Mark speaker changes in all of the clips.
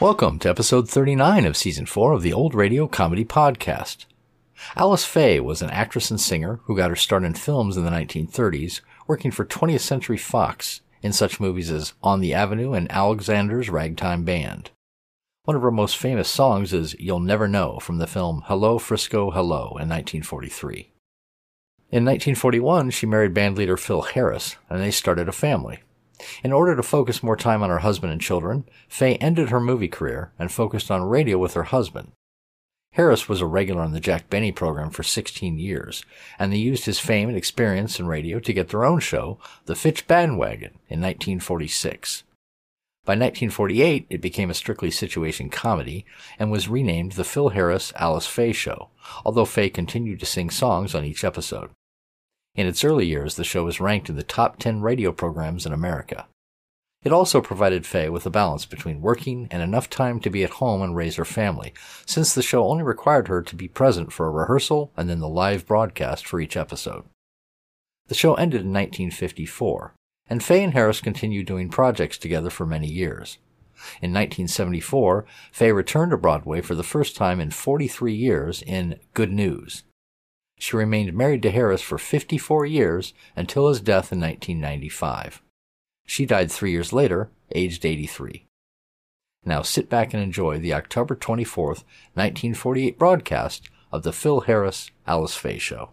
Speaker 1: Welcome to episode 39 of season 4 of the Old Radio Comedy Podcast. Alice Faye was an actress and singer who got her start in films in the 1930s, working for 20th Century Fox in such movies as On the Avenue and Alexander's Ragtime Band. One of her most famous songs is You'll Never Know from the film Hello Frisco Hello in 1943. In 1941, she married bandleader Phil Harris, and they started a family. In order to focus more time on her husband and children, Faye ended her movie career and focused on radio with her husband. Harris was a regular on the Jack Benny program for 16 years, and they used his fame and experience in radio to get their own show, The Fitch Bandwagon, in 1946. By 1948, it became a strictly situation comedy and was renamed The Phil Harris Alice Faye Show, although Faye continued to sing songs on each episode. In its early years, the show was ranked in the top 10 radio programs in America. It also provided Faye with a balance between working and enough time to be at home and raise her family, since the show only required her to be present for a rehearsal and then the live broadcast for each episode. The show ended in 1954, and Faye and Harris continued doing projects together for many years. In 1974, Faye returned to Broadway for the first time in 43 years in Good News. She remained married to Harris for 54 years until his death in 1995. She died three years later, aged 83. Now sit back and enjoy the October 24th, 1948 broadcast of the Phil Harris Alice Faye Show.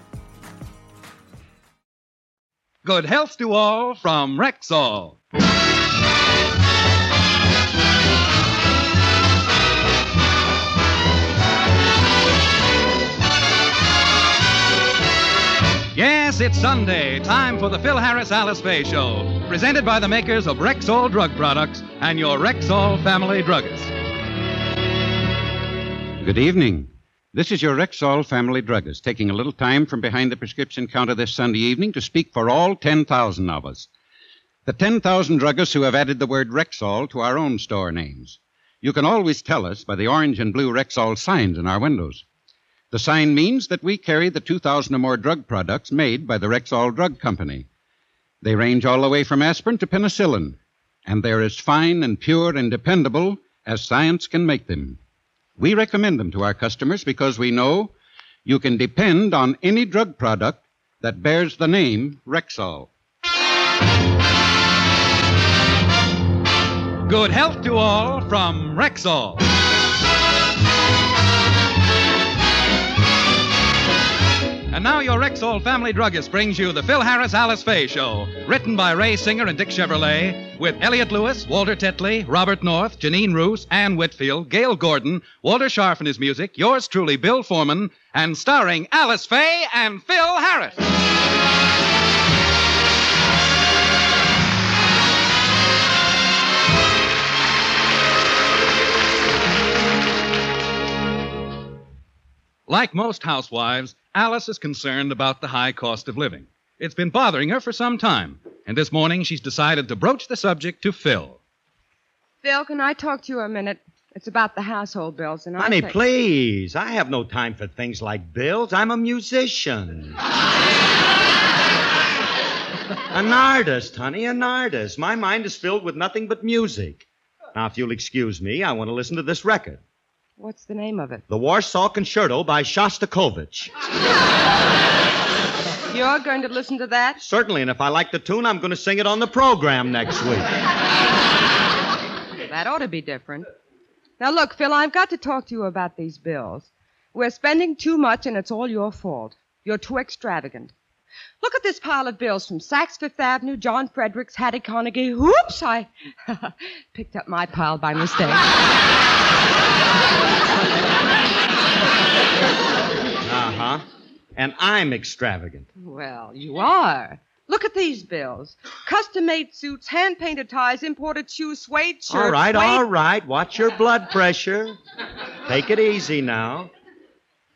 Speaker 2: Good health to all from Rexall. Yes, it's Sunday, time for the Phil Harris Alice Faye Show, presented by the makers of Rexall Drug Products and your Rexall family druggist.
Speaker 3: Good evening. This is your Rexall family druggist taking a little time from behind the prescription counter this Sunday evening to speak for all 10,000 of us. The 10,000 druggists who have added the word Rexall to our own store names. You can always tell us by the orange and blue Rexall signs in our windows. The sign means that we carry the 2,000 or more drug products made by the Rexall Drug Company. They range all the way from aspirin to penicillin, and they're as fine and pure and dependable as science can make them. We recommend them to our customers because we know you can depend on any drug product that bears the name Rexall.
Speaker 2: Good health to all from Rexall. And now your Rexall family druggist brings you the Phil Harris Alice Faye Show, written by Ray Singer and Dick Chevillat, with Elliot Lewis, Walter Tetley, Robert North, Jeanine Roose, Ann Whitfield, Gale Gordon, Walter Scharf and his music, yours truly, Bill Forman, and starring Alice Faye and Phil Harris. Like most housewives, Alice is concerned about the high cost of living. It's been bothering her for some time, and this morning she's decided to broach the subject to Phil.
Speaker 4: Phil, can I talk to you a minute? It's about the household bills, and I
Speaker 5: Honey,
Speaker 4: think-
Speaker 5: please. I have no time for things like bills. I'm a musician. an artist, honey, an artist. My mind is filled with nothing but music. Now, if you'll excuse me, I want to listen to this record
Speaker 4: What's the name of it?
Speaker 5: The Warsaw Concerto by Shostakovich.
Speaker 4: You're going to listen to that?
Speaker 5: Certainly, and if I like the tune, I'm going to sing it on the program next week.
Speaker 4: That ought to be different. Now, look, Phil, I've got to talk to you about these bills. We're spending too much, and it's all your fault. You're too extravagant. Look at this pile of bills from Saks Fifth Avenue, John Fredericks, Hattie Carnegie. Whoops, I picked up my pile by mistake.
Speaker 5: Uh huh. And I'm extravagant.
Speaker 4: Well, you are. Look at these bills. Custom made suits, hand painted ties, imported shoes, suede shirts.
Speaker 5: All right,
Speaker 4: suede-
Speaker 5: all right. Watch your blood pressure. Take it easy now.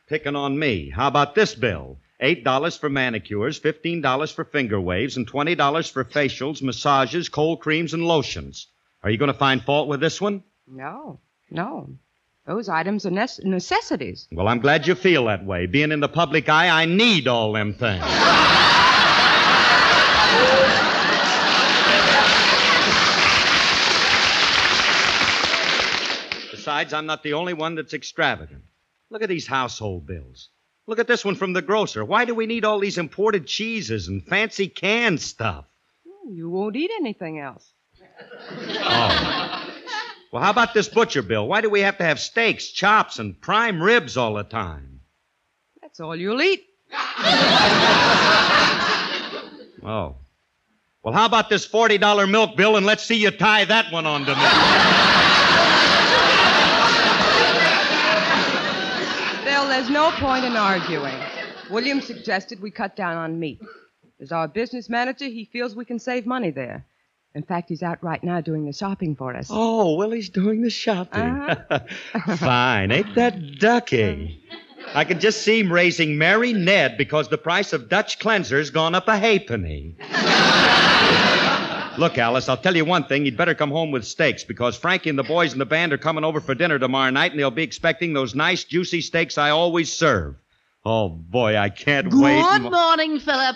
Speaker 5: Picking on me. How about this bill? $8 for manicures, $15 for finger waves, and $20 for facials, massages, cold creams, and lotions. Are you going to find fault with this one?
Speaker 4: No, no. Those items are nece- necessities.
Speaker 5: Well, I'm glad you feel that way. Being in the public eye, I need all them things. Besides, I'm not the only one that's extravagant. Look at these household bills. Look at this one from the grocer. Why do we need all these imported cheeses and fancy canned stuff?
Speaker 4: Hmm, you won't eat anything else.
Speaker 5: Oh. Well, how about this butcher bill? Why do we have to have steaks, chops, and prime ribs all the time?
Speaker 4: That's all you'll eat.
Speaker 5: Oh. Well, how about this $40 milk bill and let's see you tie that one on to me?
Speaker 4: Bill, there's no point in arguing. William suggested we cut down on meat. As our business manager, he feels we can save money there. In fact, he's out right now doing the shopping for us.
Speaker 5: Oh, well, he's doing the shopping.
Speaker 4: Uh-huh.
Speaker 5: Fine. Ain't that ducky? I can just see him raising Mary Ned because the price of Dutch cleanser's gone up a halfpenny. Look, Alice, I'll tell you one thing. You'd better come home with steaks because Frankie and the boys in the band are coming over for dinner tomorrow night and they'll be expecting those nice, juicy steaks I always serve. Oh, boy, I can't wait.
Speaker 6: Good morning, Philip.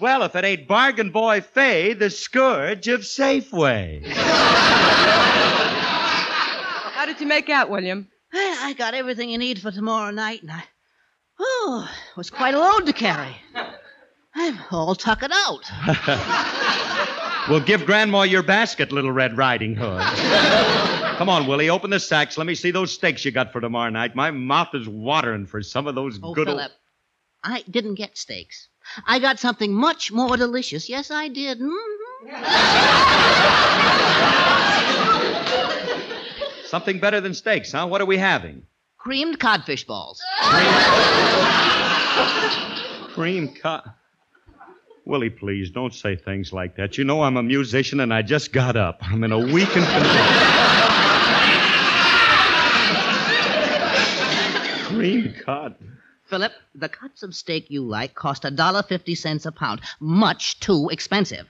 Speaker 5: Well, if it ain't Bargain Boy Faye, the scourge of Safeway.
Speaker 4: How did you make out, William?
Speaker 6: Well, I got everything you need for tomorrow night, and I. Oh, it was quite a load to carry. I'm all tuckered out.
Speaker 5: Well, give Grandma your basket, Little Red Riding Hood. Come on, Willie, open the sacks. Let me see those steaks you got for tomorrow night. My mouth is watering for some of those
Speaker 6: Oh,
Speaker 5: good
Speaker 6: Philip, I didn't get steaks. I got something much more delicious. Yes, I did. hmm.
Speaker 5: Something better than steaks, huh? What are we having?
Speaker 6: Creamed codfish balls.
Speaker 5: Cream cut. Willie, please, don't say things like that. You know I'm a musician and I just got up. I'm in a weakened condition. Cream cut.
Speaker 6: Philip, the cuts of steak you like cost a dollar fifty cents a pound. Much too expensive.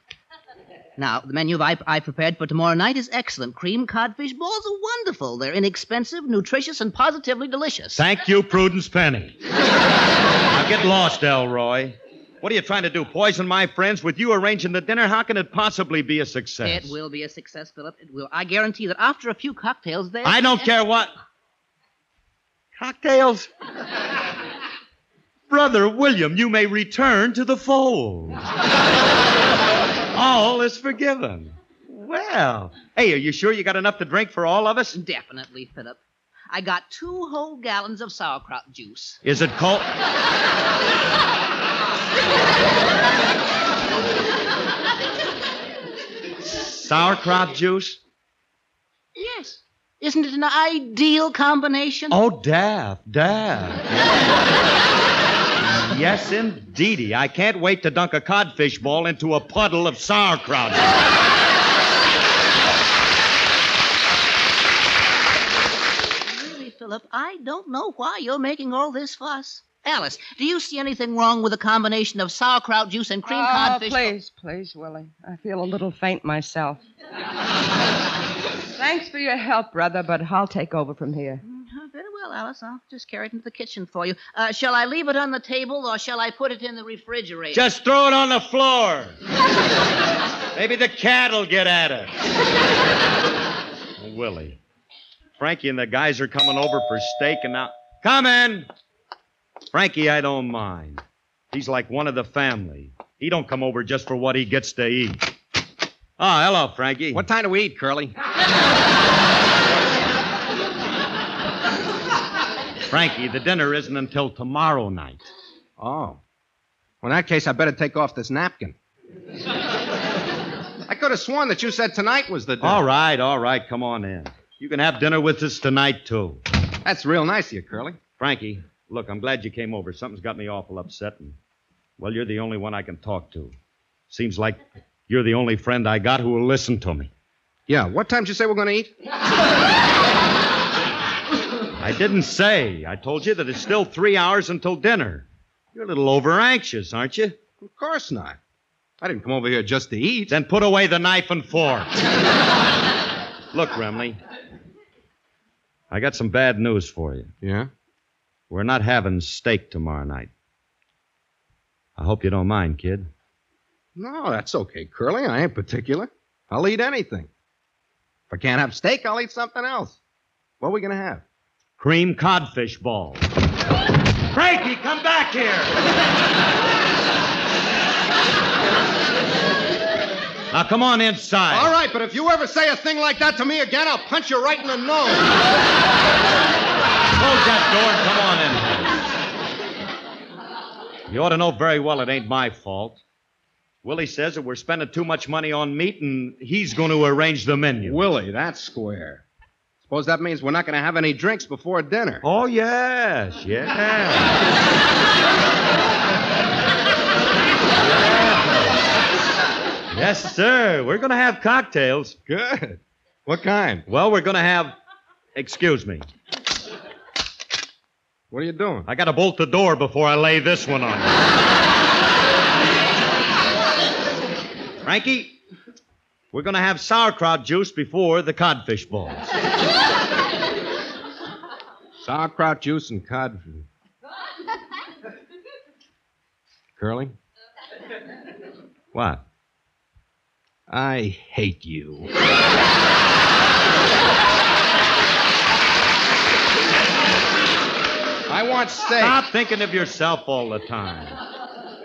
Speaker 6: Now, the menu I, I prepared for tomorrow night is excellent. Cream codfish balls are wonderful. They're inexpensive, nutritious, and positively delicious.
Speaker 5: Thank you, Prudence Penny. now get lost, Elroy. What are you trying to do? Poison my friends with you arranging the dinner? How can it possibly be a success?
Speaker 6: It will be a success, Philip. It will. I guarantee that after a few cocktails, there.
Speaker 5: I don't care what. Cocktails? Brother William, you may return to the fold. All is forgiven. Well, hey, are you sure you got enough to drink for all of us?
Speaker 6: Definitely, Philip. I got two whole gallons of sauerkraut juice.
Speaker 5: Is it cold? Sauerkraut juice?
Speaker 6: Yes. Isn't it an ideal combination?
Speaker 5: Oh, Daff, Daff. Yes, indeedy. I can't wait to dunk a codfish ball into a puddle of sauerkraut.
Speaker 6: Really, Philip, I don't know why you're making all this fuss. Alice, do you see anything wrong with a combination of sauerkraut juice and cream
Speaker 4: oh,
Speaker 6: codfish?
Speaker 4: please, please, Willie. I feel a little faint myself. Thanks for your help, brother, but I'll take over from here.
Speaker 6: Oh, very well, Alice. I'll just carry it into the kitchen for you. Uh, shall I leave it on the table or shall I put it in the refrigerator?
Speaker 5: Just throw it on the floor. Maybe the cat'll get at it. Willie. Frankie and the guys are coming over for steak and now. Come in. Frankie, I don't mind. He's like one of the family. He don't come over just for what he gets to eat. Oh, hello, Frankie.
Speaker 7: What time do we eat, Curly?
Speaker 5: Frankie, the dinner isn't until tomorrow night.
Speaker 7: Oh. Well, in that case, I better take off this napkin. I could have sworn that you said tonight was the dinner.
Speaker 5: All right, all right, come on in. You can have dinner with us tonight, too.
Speaker 7: That's real nice of you, Curly.
Speaker 5: Frankie, look, I'm glad you came over. Something's got me awful upset, and, well, you're the only one I can talk to. Seems like you're the only friend I got who will listen to me.
Speaker 7: Yeah, what time did you say we're going to eat?
Speaker 5: I didn't say. I told you that it's still three hours until dinner. You're a little over anxious, aren't you?
Speaker 7: Of course not. I didn't come over here just to eat.
Speaker 5: Then put away the knife and fork. Look, Remley. I got some bad news for you.
Speaker 7: Yeah?
Speaker 5: We're not having steak tomorrow night. I hope you don't mind, kid.
Speaker 7: No, that's okay, Curly. I ain't particular. I'll eat anything. If I can't have steak, I'll eat something else. What are we going to have?
Speaker 5: Cream codfish balls. Frankie, come back here! now come on inside.
Speaker 7: All right, but if you ever say a thing like that to me again, I'll punch you right in the nose.
Speaker 5: Close that door and come on in. You ought to know very well it ain't my fault. Willie says that we're spending too much money on meat and he's going to arrange the menu.
Speaker 7: Willie, that's square. Suppose that means we're not going to have any drinks before dinner.
Speaker 5: Oh, yes, yes. yes, sir. We're going to have cocktails.
Speaker 7: Good. What kind?
Speaker 5: Well, we're going to have. Excuse me.
Speaker 7: What are you doing?
Speaker 5: I got to bolt the door before I lay this one on. you, Frankie, we're going to have sauerkraut juice before the codfish balls.
Speaker 7: Sauerkraut juice and codfish. Curly?
Speaker 5: What?
Speaker 7: I hate you. I want steak.
Speaker 5: Stop thinking of yourself all the time.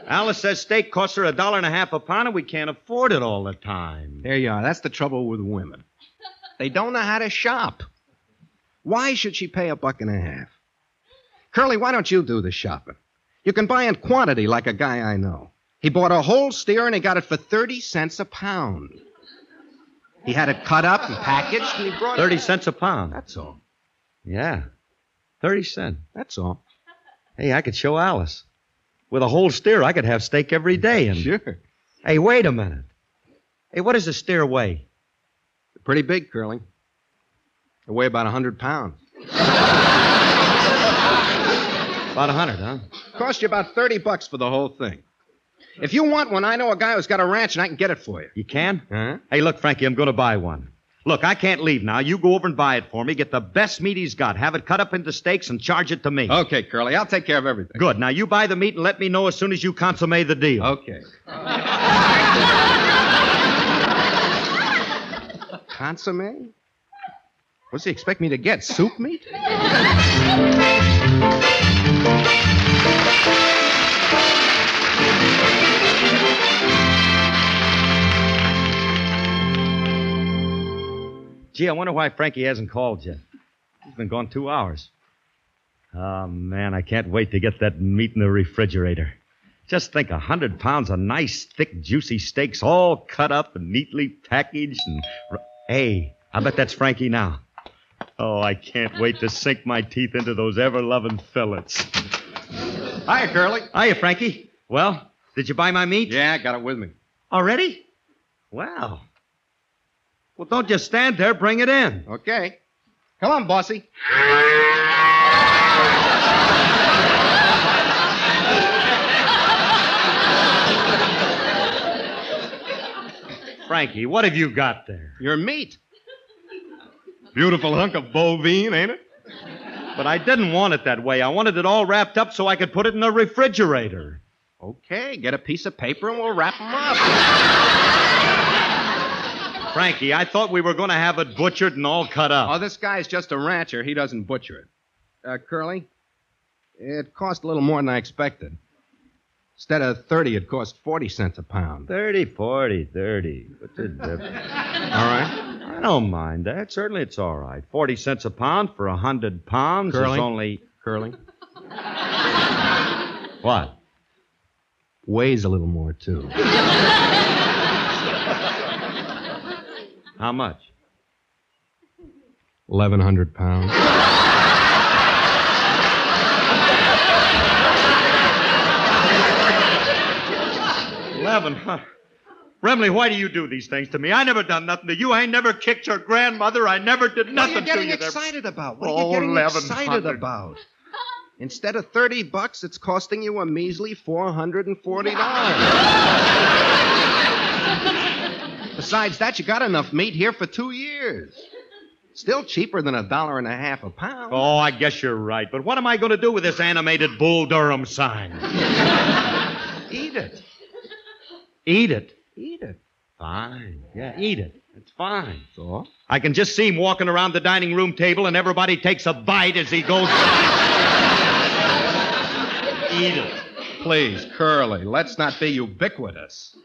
Speaker 5: Alice says steak costs her a dollar and a half a pound, and we can't afford it all the time.
Speaker 7: There you are. That's the trouble with women. They don't know how to shop. Why should she pay a buck and a half? Curly, why don't you do the shopping? You can buy in quantity like a guy I know. He bought a whole steer and he got it for 30 cents a pound. He had it cut up and packaged and he brought
Speaker 5: 30
Speaker 7: it.
Speaker 5: cents a pound.
Speaker 7: That's all.
Speaker 5: Yeah. 30 cents.
Speaker 7: That's all.
Speaker 5: Hey, I could show Alice. With a whole steer, I could have steak every day. And
Speaker 7: Sure.
Speaker 5: hey, wait a minute. Hey, what does a steer weigh?
Speaker 7: Pretty big, Curly. They weigh about a 100 pounds.
Speaker 5: About a hundred, huh?
Speaker 7: Cost you about 30 bucks for the whole thing. If you want one, I know a guy who's got a ranch and I can get it for you.
Speaker 5: You can?
Speaker 7: Huh?
Speaker 5: Hey, look, Frankie, I'm going to buy one. Look, I can't leave now. You go over and buy it for me. Get the best meat he's got. Have it cut up into steaks and charge it to me.
Speaker 7: Okay, Curly, I'll take care of everything.
Speaker 5: Good. Now you buy the meat and let me know as soon as you consummate the deal.
Speaker 7: Okay. Consomme? What's he expect me to get? Soup meat?
Speaker 5: Gee, I wonder why Frankie hasn't called yet. He's been gone two hours. Oh, man, I can't wait to get that meat in the refrigerator. Just think, a hundred pounds of nice, thick, juicy steaks, all cut up and neatly packaged. And hey, I bet that's Frankie now. Oh, I can't wait to sink my teeth into those ever-loving fillets.
Speaker 7: Hiya, Curly.
Speaker 5: Hiya, Frankie. Well, did you buy my meat?
Speaker 7: Yeah, I got it with me.
Speaker 5: Already? Wow. Well, don't just stand there. Bring it in.
Speaker 7: Okay. Come on, bossy.
Speaker 5: Frankie, what have you got there?
Speaker 7: Your meat. Beautiful hunk of bovine, ain't it?
Speaker 5: But I didn't want it that way. I wanted it all wrapped up so I could put it in the refrigerator.
Speaker 7: Okay, get a piece of paper and we'll wrap them up.
Speaker 5: Frankie, I thought we were going to have it butchered and all cut up.
Speaker 7: Oh, this guy's just a rancher. He doesn't butcher it. Uh, Curly, it cost a little more than I expected. Instead of 30, it cost 40 cents a pound.
Speaker 5: 30, 40, 30. What's the difference?
Speaker 7: All right?
Speaker 5: I don't mind that. Certainly it's all right. 40 cents a pound for a 100 pounds
Speaker 7: Curly?
Speaker 5: is only.
Speaker 7: Curly,
Speaker 5: What?
Speaker 7: weighs a little more, too.
Speaker 5: How much?
Speaker 7: 1,100 pounds.
Speaker 5: Eleven, huh? Remley, why do you do these things to me? I never done nothing to you. I ain't never kicked your grandmother. I never did nothing to you.
Speaker 7: What are you getting
Speaker 5: you. there.
Speaker 7: excited about? What are
Speaker 5: Oh,
Speaker 7: you getting
Speaker 5: 1100.
Speaker 7: excited about? Instead of 30 bucks, it's costing you a measly $440. Besides that, you got enough meat here for two years. Still cheaper than a dollar and a half a pound.
Speaker 5: Oh, I guess you're right. But what am I going to do with this animated Bull Durham sign?
Speaker 7: Eat it.
Speaker 5: Eat it.
Speaker 7: Eat it.
Speaker 5: Fine. Yeah, eat it. It's fine.
Speaker 7: So?
Speaker 5: I can just see him walking around the dining room table and everybody takes a bite as he goes eat it.
Speaker 7: Please, Curly, let's not be ubiquitous.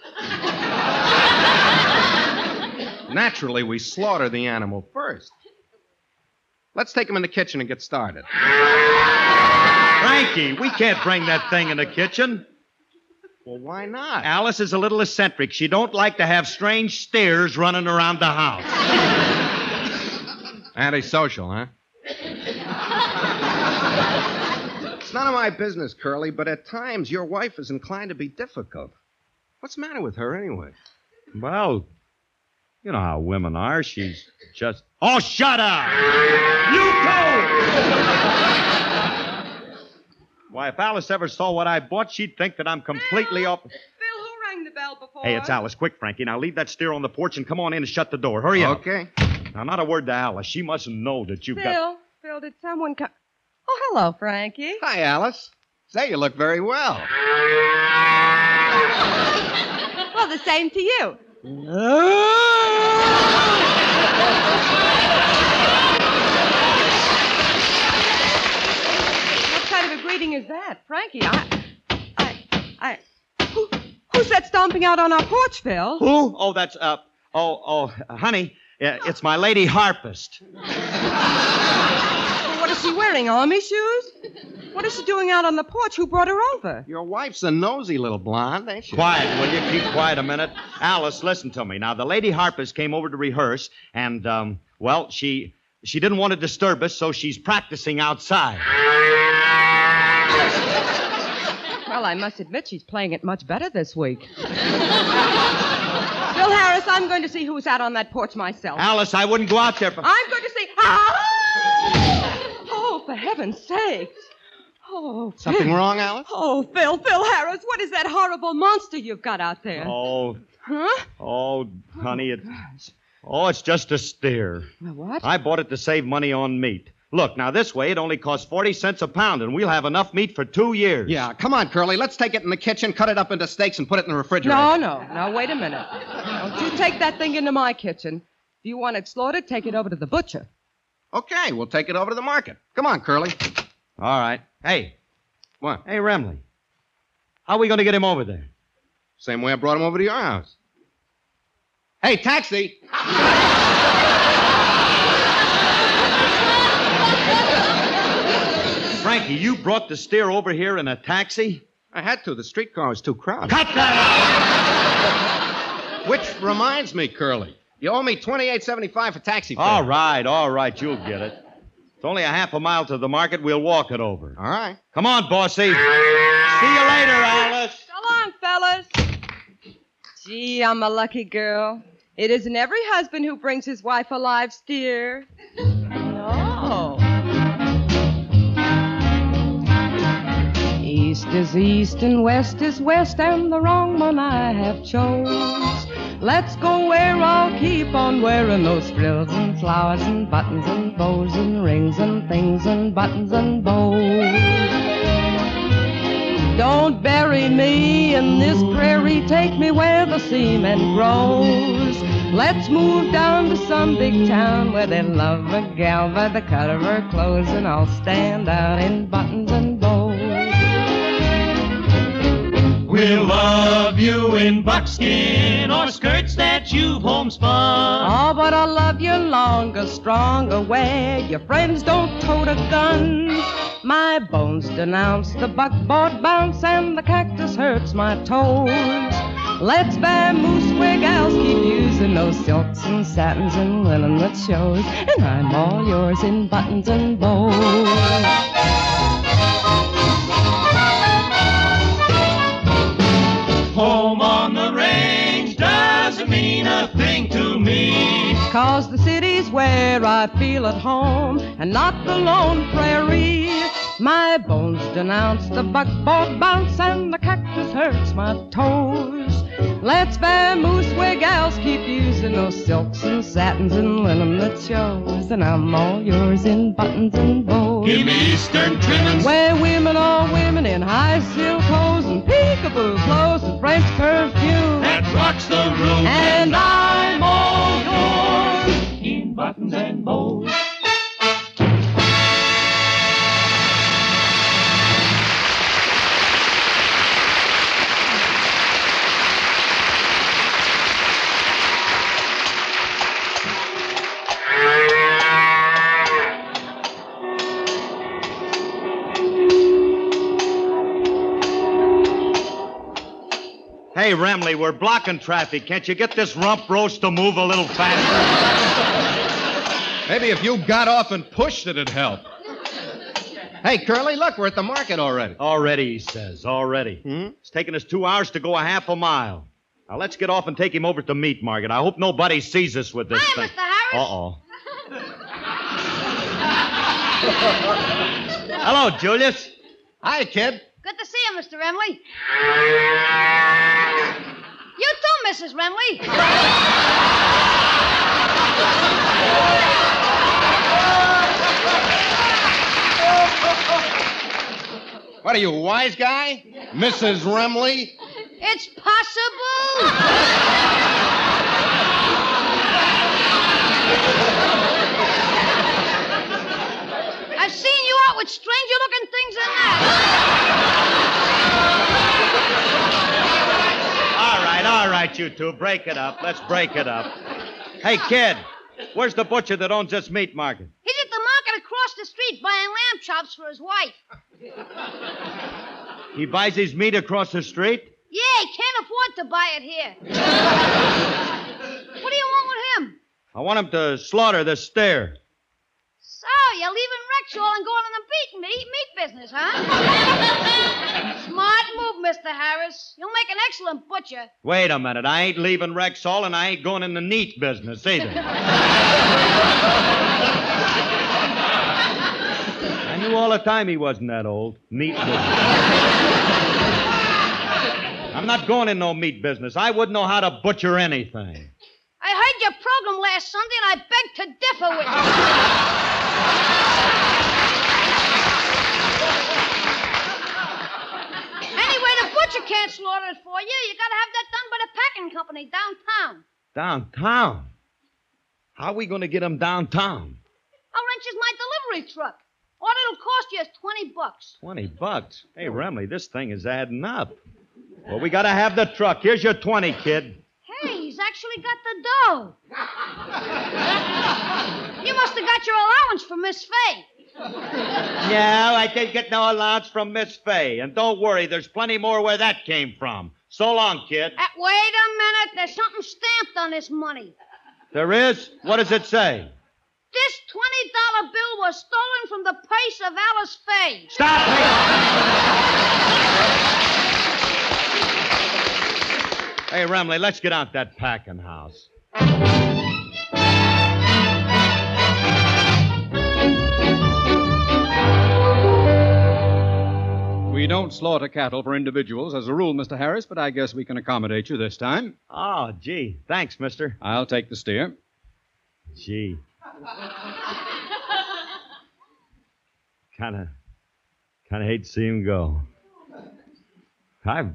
Speaker 7: Naturally, we slaughter the animal first. Let's take him in the kitchen and get started.
Speaker 5: Frankie, we can't bring that thing in the kitchen.
Speaker 7: Well, why not?
Speaker 5: Alice is a little eccentric. She don't like to have strange stares running around the house.
Speaker 7: Antisocial, huh? It's none of my business, Curly, but at times your wife is inclined to be difficult. What's the matter with her, anyway?
Speaker 5: Well, you know how women are. She's just. Oh, shut up! You go! Why, if Alice ever saw what I bought, she'd think that I'm completely off.
Speaker 4: Phil, who rang the bell before?
Speaker 5: Hey, it's Alice. Quick, Frankie. Now leave that steer on the porch and come on in and shut the door. Hurry up.
Speaker 7: Okay.
Speaker 5: Now, not a word to Alice. She mustn't know that you've
Speaker 4: Phil,
Speaker 5: got.
Speaker 4: Phil, did someone come? Oh, hello, Frankie.
Speaker 7: Hi, Alice. Say, you look very well.
Speaker 4: Well, the same to you. What kind of a greeting is that, Frankie? I, I, I. Who, who's that stomping out on our porch, Phil?
Speaker 5: Who? Oh, that's uh. Oh, oh, honey, uh, it's my lady harpist.
Speaker 4: What is she wearing? Army shoes? What is she doing out on the porch? Who brought her over?
Speaker 7: Your wife's a nosy little blonde, ain't she?
Speaker 5: Quiet, will you? Keep quiet a minute. Alice, listen to me. Now, the lady harpist came over to rehearse, and, um, well, she she didn't want to disturb us, so she's practicing outside.
Speaker 4: Well, I must admit she's playing it much better this week. Phil Harris, I'm going to see who's out on that porch myself.
Speaker 5: Alice, I wouldn't go out there. For...
Speaker 4: I'm going to see. Ah! For heaven's sake. Oh, Phil.
Speaker 7: Something wrong, Alice?
Speaker 4: Oh, Phil, Phil Harris, what is that horrible monster you've got out there?
Speaker 5: Oh,
Speaker 4: Huh?
Speaker 5: oh, honey, it. Oh, it's just a steer.
Speaker 4: What?
Speaker 5: I bought it to save money on meat. Look, now this way it only costs 40 cents a pound, and we'll have enough meat for two years.
Speaker 7: Yeah, come on, Curly. Let's take it in the kitchen, cut it up into steaks, and put it in the refrigerator.
Speaker 4: No, no. Now, wait a minute. Don't you take that thing into my kitchen. If you want it slaughtered, take it over to the butcher.
Speaker 7: Okay, we'll take it over to the market. Come on, Curly.
Speaker 5: All right. Hey,
Speaker 7: What?
Speaker 5: hey, Remley. How are we going to get him over there?
Speaker 7: Same way I brought him over to your house. Hey, taxi!
Speaker 5: Frankie, you brought the steer over here in a taxi?
Speaker 7: I had to. The streetcar was too crowded.
Speaker 5: Cut that out!
Speaker 7: Which reminds me, Curly, you owe me twenty-eight seventy-five for taxi fare.
Speaker 5: All right, all right, you'll get it. It's only a half a mile to the market. We'll walk it over.
Speaker 7: All right.
Speaker 5: Come on, bossy. See you later, Alice.
Speaker 4: So long, fellas. Gee, I'm a lucky girl. It isn't every husband who brings his wife a live steer. No. East is east and west is west, and the wrong one I have chose. Let's go where I'll keep on wearing those frills and flowers and buttons and bows and rings and things and buttons and bows. Don't bury me in this prairie, take me where the cement grows. Let's move down to some big town where they love a gal by the cut of her clothes, and I'll stand out in buttons and
Speaker 8: We'll love you in buckskin or skirts that you've homespun.
Speaker 4: Oh, but I'll love you longer, stronger, where your friends don't tote a gun. My bones denounce the buckboard bounce, and the cactus hurts my toes. Let's vamoose where gals keep using those silks and satins and linen that shows, and I'm all yours in buttons and bows. Cause the city's where I feel at home and not the lone prairie. My bones denounce the buckboard bounce and the cactus hurts my toes. Let's vamoose where gals keep using those silks and satins and linen that shows. And I'm all yours in buttons and bows.
Speaker 8: Give me Eastern trimmings.
Speaker 4: Where women are women in high silk hose and peekaboo clothes and French perfume.
Speaker 8: That rocks the room.
Speaker 4: And I'm all
Speaker 8: buttons and bows.
Speaker 5: Hey, Remley, we're blocking traffic. Can't you get this rump roast to move a little faster?
Speaker 7: Maybe if you got off and pushed it, it'd help. Hey, Curly, look, we're at the market already.
Speaker 5: Already, he says. Already.
Speaker 7: Hmm?
Speaker 5: It's taken us two hours to go a half a mile. Now let's get off and take him over to the meat market. I hope nobody sees us with this
Speaker 9: Hi,
Speaker 5: thing.
Speaker 9: Mr. Harris.
Speaker 5: Uh-oh. Hello, Julius.
Speaker 7: Hi, kid.
Speaker 9: Good to see you, Mr. Remley. You too, Mrs. Remley.
Speaker 7: What are you, a wise guy? Mrs. Remley?
Speaker 9: It's possible. I've seen you out with stranger looking things than that.
Speaker 5: All right, all right, you two. Break it up. Let's break it up. Hey, kid, where's the butcher that owns this meat market?
Speaker 9: He's at the market across the street buying lamb chops for his wife.
Speaker 5: He buys his meat across the street?
Speaker 9: Yeah, he can't afford to buy it here. what do you want with him?
Speaker 5: I want him to slaughter the steer.
Speaker 9: So, you're leaving Rexall and going in the meat, meat, meat business, huh? Smart move, Mr. Harris. You'll make an excellent butcher.
Speaker 5: Wait a minute. I ain't leaving Rexall and I ain't going in the neat business either. I knew all the time he wasn't that old. Meat business. I'm not going in no meat business. I wouldn't know how to butcher anything.
Speaker 9: I heard your program last Sunday and I beg to differ with you. anyway, the butcher can't slaughter it for you. You gotta have that done by the packing company downtown.
Speaker 5: Downtown? How are we going to get him downtown?
Speaker 9: I'll rent you my delivery truck. All it'll cost you is 20 bucks.
Speaker 5: Twenty bucks. Hey, Remley, this thing is adding up. Well, we got to have the truck. Here's your twenty, kid.
Speaker 9: Hey, he's actually got the dough. you must have got your allowance from Miss Faye.
Speaker 5: No, I didn't get no allowance from Miss Faye. And don't worry, there's plenty more where that came from. So long, kid.
Speaker 9: Uh, wait a minute. There's something stamped on this money.
Speaker 5: There is? What does it say?
Speaker 9: This $20 bill was stolen from the purse of Alice Faye. Stop paying.
Speaker 5: Hey, Remley, let's get out that packing house.
Speaker 7: We don't
Speaker 2: don't slaughter cattle for individuals as a rule, Mr. Harris, but I guess we can accommodate you this time.
Speaker 5: Oh, gee. Thanks, mister.
Speaker 2: I'll take the steer.
Speaker 5: Gee. kind of, kind of hate to see him go. I've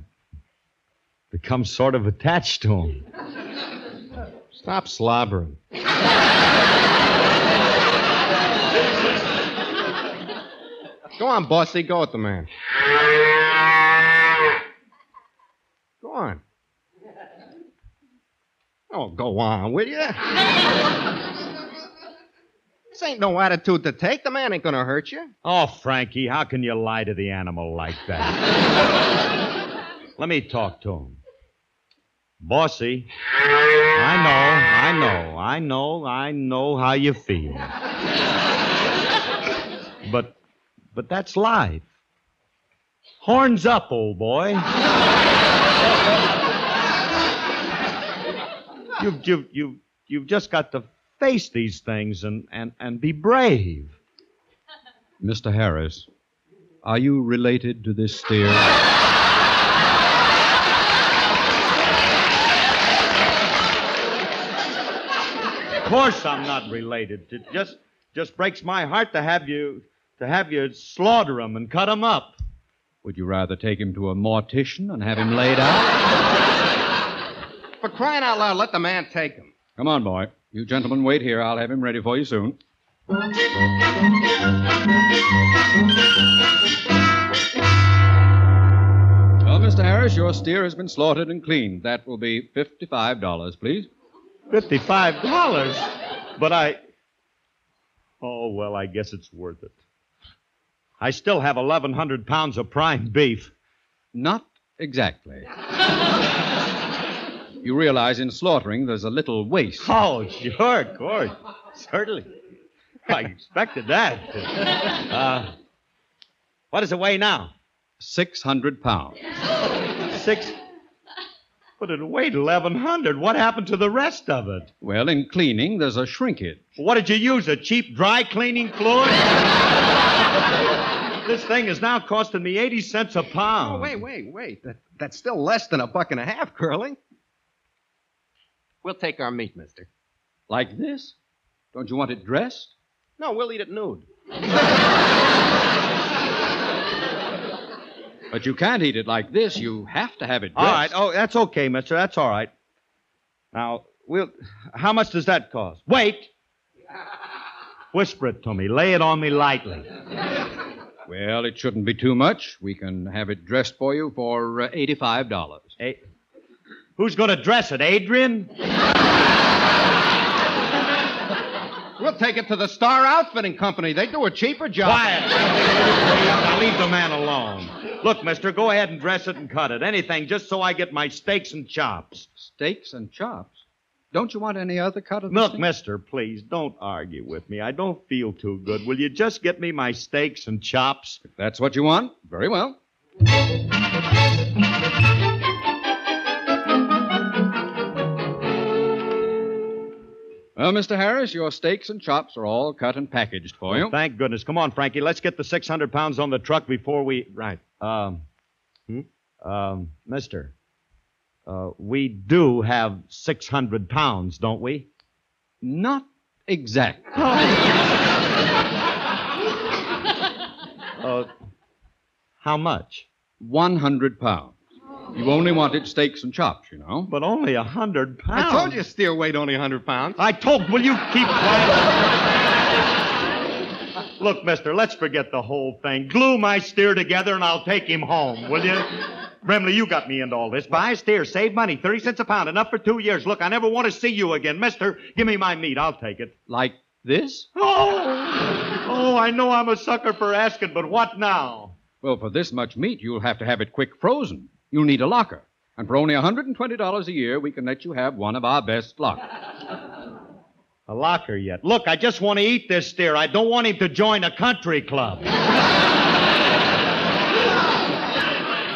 Speaker 5: become sort of attached to him.
Speaker 7: Stop slobbering. Go on, bossy. Go with the man. Go on. Oh, go on, will you? this ain't no attitude to take. The man ain't gonna hurt you.
Speaker 5: Oh, Frankie, how can you lie to the animal like that? Let me talk to him. Bossy, I know, I know, I know, I know how you feel. But, but that's life. Horns up, old boy. you've, you've, you've, you've just got to face these things and, and, and be brave.
Speaker 2: Mr. Harris, are you related to this steer?
Speaker 5: Of course I'm not related. It just just breaks my heart to have you to have you slaughter him and cut him up.
Speaker 2: Would you rather take him to a mortician and have him laid out?
Speaker 7: For crying out loud, let the man take him.
Speaker 2: Come on, boy. You gentlemen wait here. I'll have him ready for you soon. Well, Mr. Harris, your steer has been slaughtered and cleaned. That will be $55, please.
Speaker 5: Fifty-five dollars. But I Oh well, I guess it's worth it. I still have eleven hundred pounds of prime beef.
Speaker 2: Not exactly. you realize in slaughtering there's a little waste.
Speaker 5: Oh, sure, of course. Certainly. I expected that. Uh, what does it weigh now?
Speaker 2: 600 pounds.
Speaker 5: Six. But it weighed 1,100. What happened to the rest of it?
Speaker 2: Well, in cleaning, there's a shrinkage.
Speaker 5: What did you use? A cheap dry cleaning fluid? this thing is now costing me 80 cents a pound.
Speaker 7: Oh, wait, wait, wait. That, that's still less than a buck and a half, Curly. We'll take our meat, mister.
Speaker 2: Like this? Don't you want it dressed?
Speaker 7: No, we'll eat it nude.
Speaker 2: But you can't eat it like this. You have to have it dressed.
Speaker 5: All right. Oh, that's okay, mister. That's all right. Now, we'll. How much does that cost? Wait. Whisper it to me. Lay it on me lightly.
Speaker 2: Well, it shouldn't be too much. We can have it dressed for you for uh, $85.
Speaker 5: Hey, who's going to dress it, Adrian?
Speaker 7: We'll take it to the Star Outfitting Company. They do a cheaper job.
Speaker 5: Quiet. Now leave the man alone. Look, mister, go ahead and dress it and cut it. Anything, just so I get my steaks and chops.
Speaker 2: Steaks and chops? Don't you want any other cut of the
Speaker 5: Look,
Speaker 2: steak?
Speaker 5: mister, please, don't argue with me. I don't feel too good. Will you just get me my steaks and chops?
Speaker 2: If that's what you want, very well. Well, Mr. Harris, your steaks and chops are all cut and packaged for you.
Speaker 5: Thank goodness. Come on, Frankie. Let's get the 600 pounds on the truck before we.
Speaker 7: Right.
Speaker 5: Um, hmm? um, mister, uh, we do have 600 pounds, don't we?
Speaker 2: Not exactly.
Speaker 5: Uh, how much?
Speaker 2: 100 pounds. You only wanted steaks and chops, you know.
Speaker 5: But only a 100 pounds.
Speaker 7: I told you steer weighed only 100 pounds.
Speaker 5: I told. Will you keep quiet? Look, mister, let's forget the whole thing. Glue my steer together and I'll take him home, will you? Remley, you got me into all this. Buy a steer, save money, 30 cents a pound, enough for two years. Look, I never want to see you again. Mister, give me my meat. I'll take it.
Speaker 2: Like this?
Speaker 5: Oh, oh, I know I'm a sucker for asking, but what now?
Speaker 2: Well, for this much meat, you'll have to have it quick frozen. You'll need a locker. And for only $120 a year, we can let you have one of our best lockers.
Speaker 5: A locker yet. Look, I just want to eat this steer. I don't want him to join a country club. I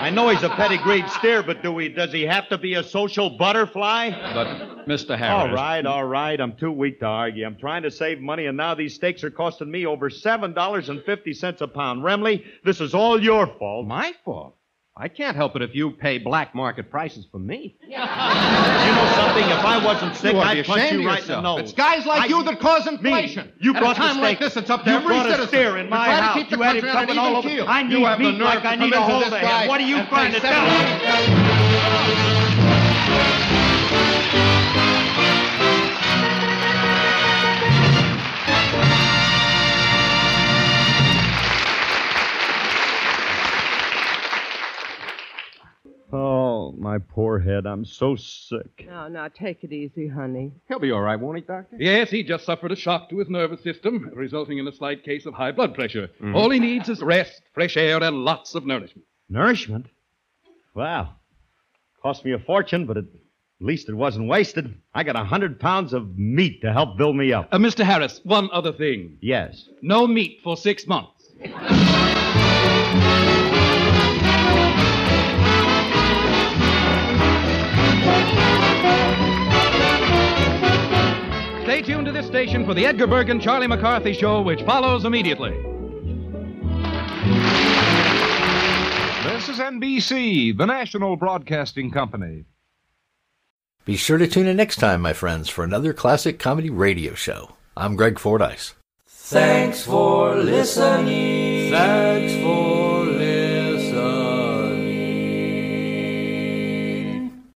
Speaker 5: I know he's a pedigreed steer, but do we, does he have to be a social butterfly?
Speaker 2: But, Mr. Harris.
Speaker 5: All right, all right. I'm too weak to argue. I'm trying to save money, and now these steaks are costing me over $7.50 a pound. Remley, this is all your fault.
Speaker 7: My fault? I can't help it if you pay black market prices for me.
Speaker 5: You know something? If I wasn't sick,
Speaker 7: You ought to be
Speaker 5: I'd punch
Speaker 7: ashamed
Speaker 5: you
Speaker 7: of
Speaker 5: right in the nose.
Speaker 7: It's guys like
Speaker 5: I-
Speaker 7: you that cause
Speaker 5: Me.
Speaker 7: inflation.
Speaker 5: You
Speaker 7: At
Speaker 5: brought
Speaker 7: a time
Speaker 5: the
Speaker 7: like
Speaker 5: steak.
Speaker 7: this, it's up to
Speaker 5: you
Speaker 7: every
Speaker 5: brought
Speaker 7: citizen.
Speaker 5: a steer in my
Speaker 7: try to
Speaker 5: house.
Speaker 7: keep the
Speaker 5: you had it
Speaker 7: country
Speaker 5: coming all over.
Speaker 7: keel.
Speaker 5: I need
Speaker 7: You have the nerve
Speaker 5: like
Speaker 7: to
Speaker 5: I
Speaker 7: come
Speaker 5: need a
Speaker 7: into
Speaker 5: hold
Speaker 7: this
Speaker 5: of
Speaker 7: guy
Speaker 5: him. What are you
Speaker 7: and
Speaker 5: trying to tell me? Oh, my poor head. I'm so sick.
Speaker 4: Now, now, take it easy, honey.
Speaker 7: He'll be all right, won't he, Doctor?
Speaker 2: Yes, he just suffered a shock to his nervous system, resulting in a slight case of high blood pressure. All he needs is rest, fresh air, and lots of nourishment.
Speaker 5: Nourishment? Wow. Cost me a fortune, but at least it wasn't wasted. I got a hundred pounds of meat to help build me up.
Speaker 2: Uh, Mr. Harris, one other thing.
Speaker 5: Yes.
Speaker 2: No meat for six months. tuned to this station for the Edgar Bergen Charlie McCarthy show, which follows immediately.
Speaker 10: This is NBC, the national broadcasting company.
Speaker 1: Be sure to tune in next time, my friends, for another classic comedy radio show. I'm Greg Fordyce.
Speaker 8: Thanks for listening. Thanks for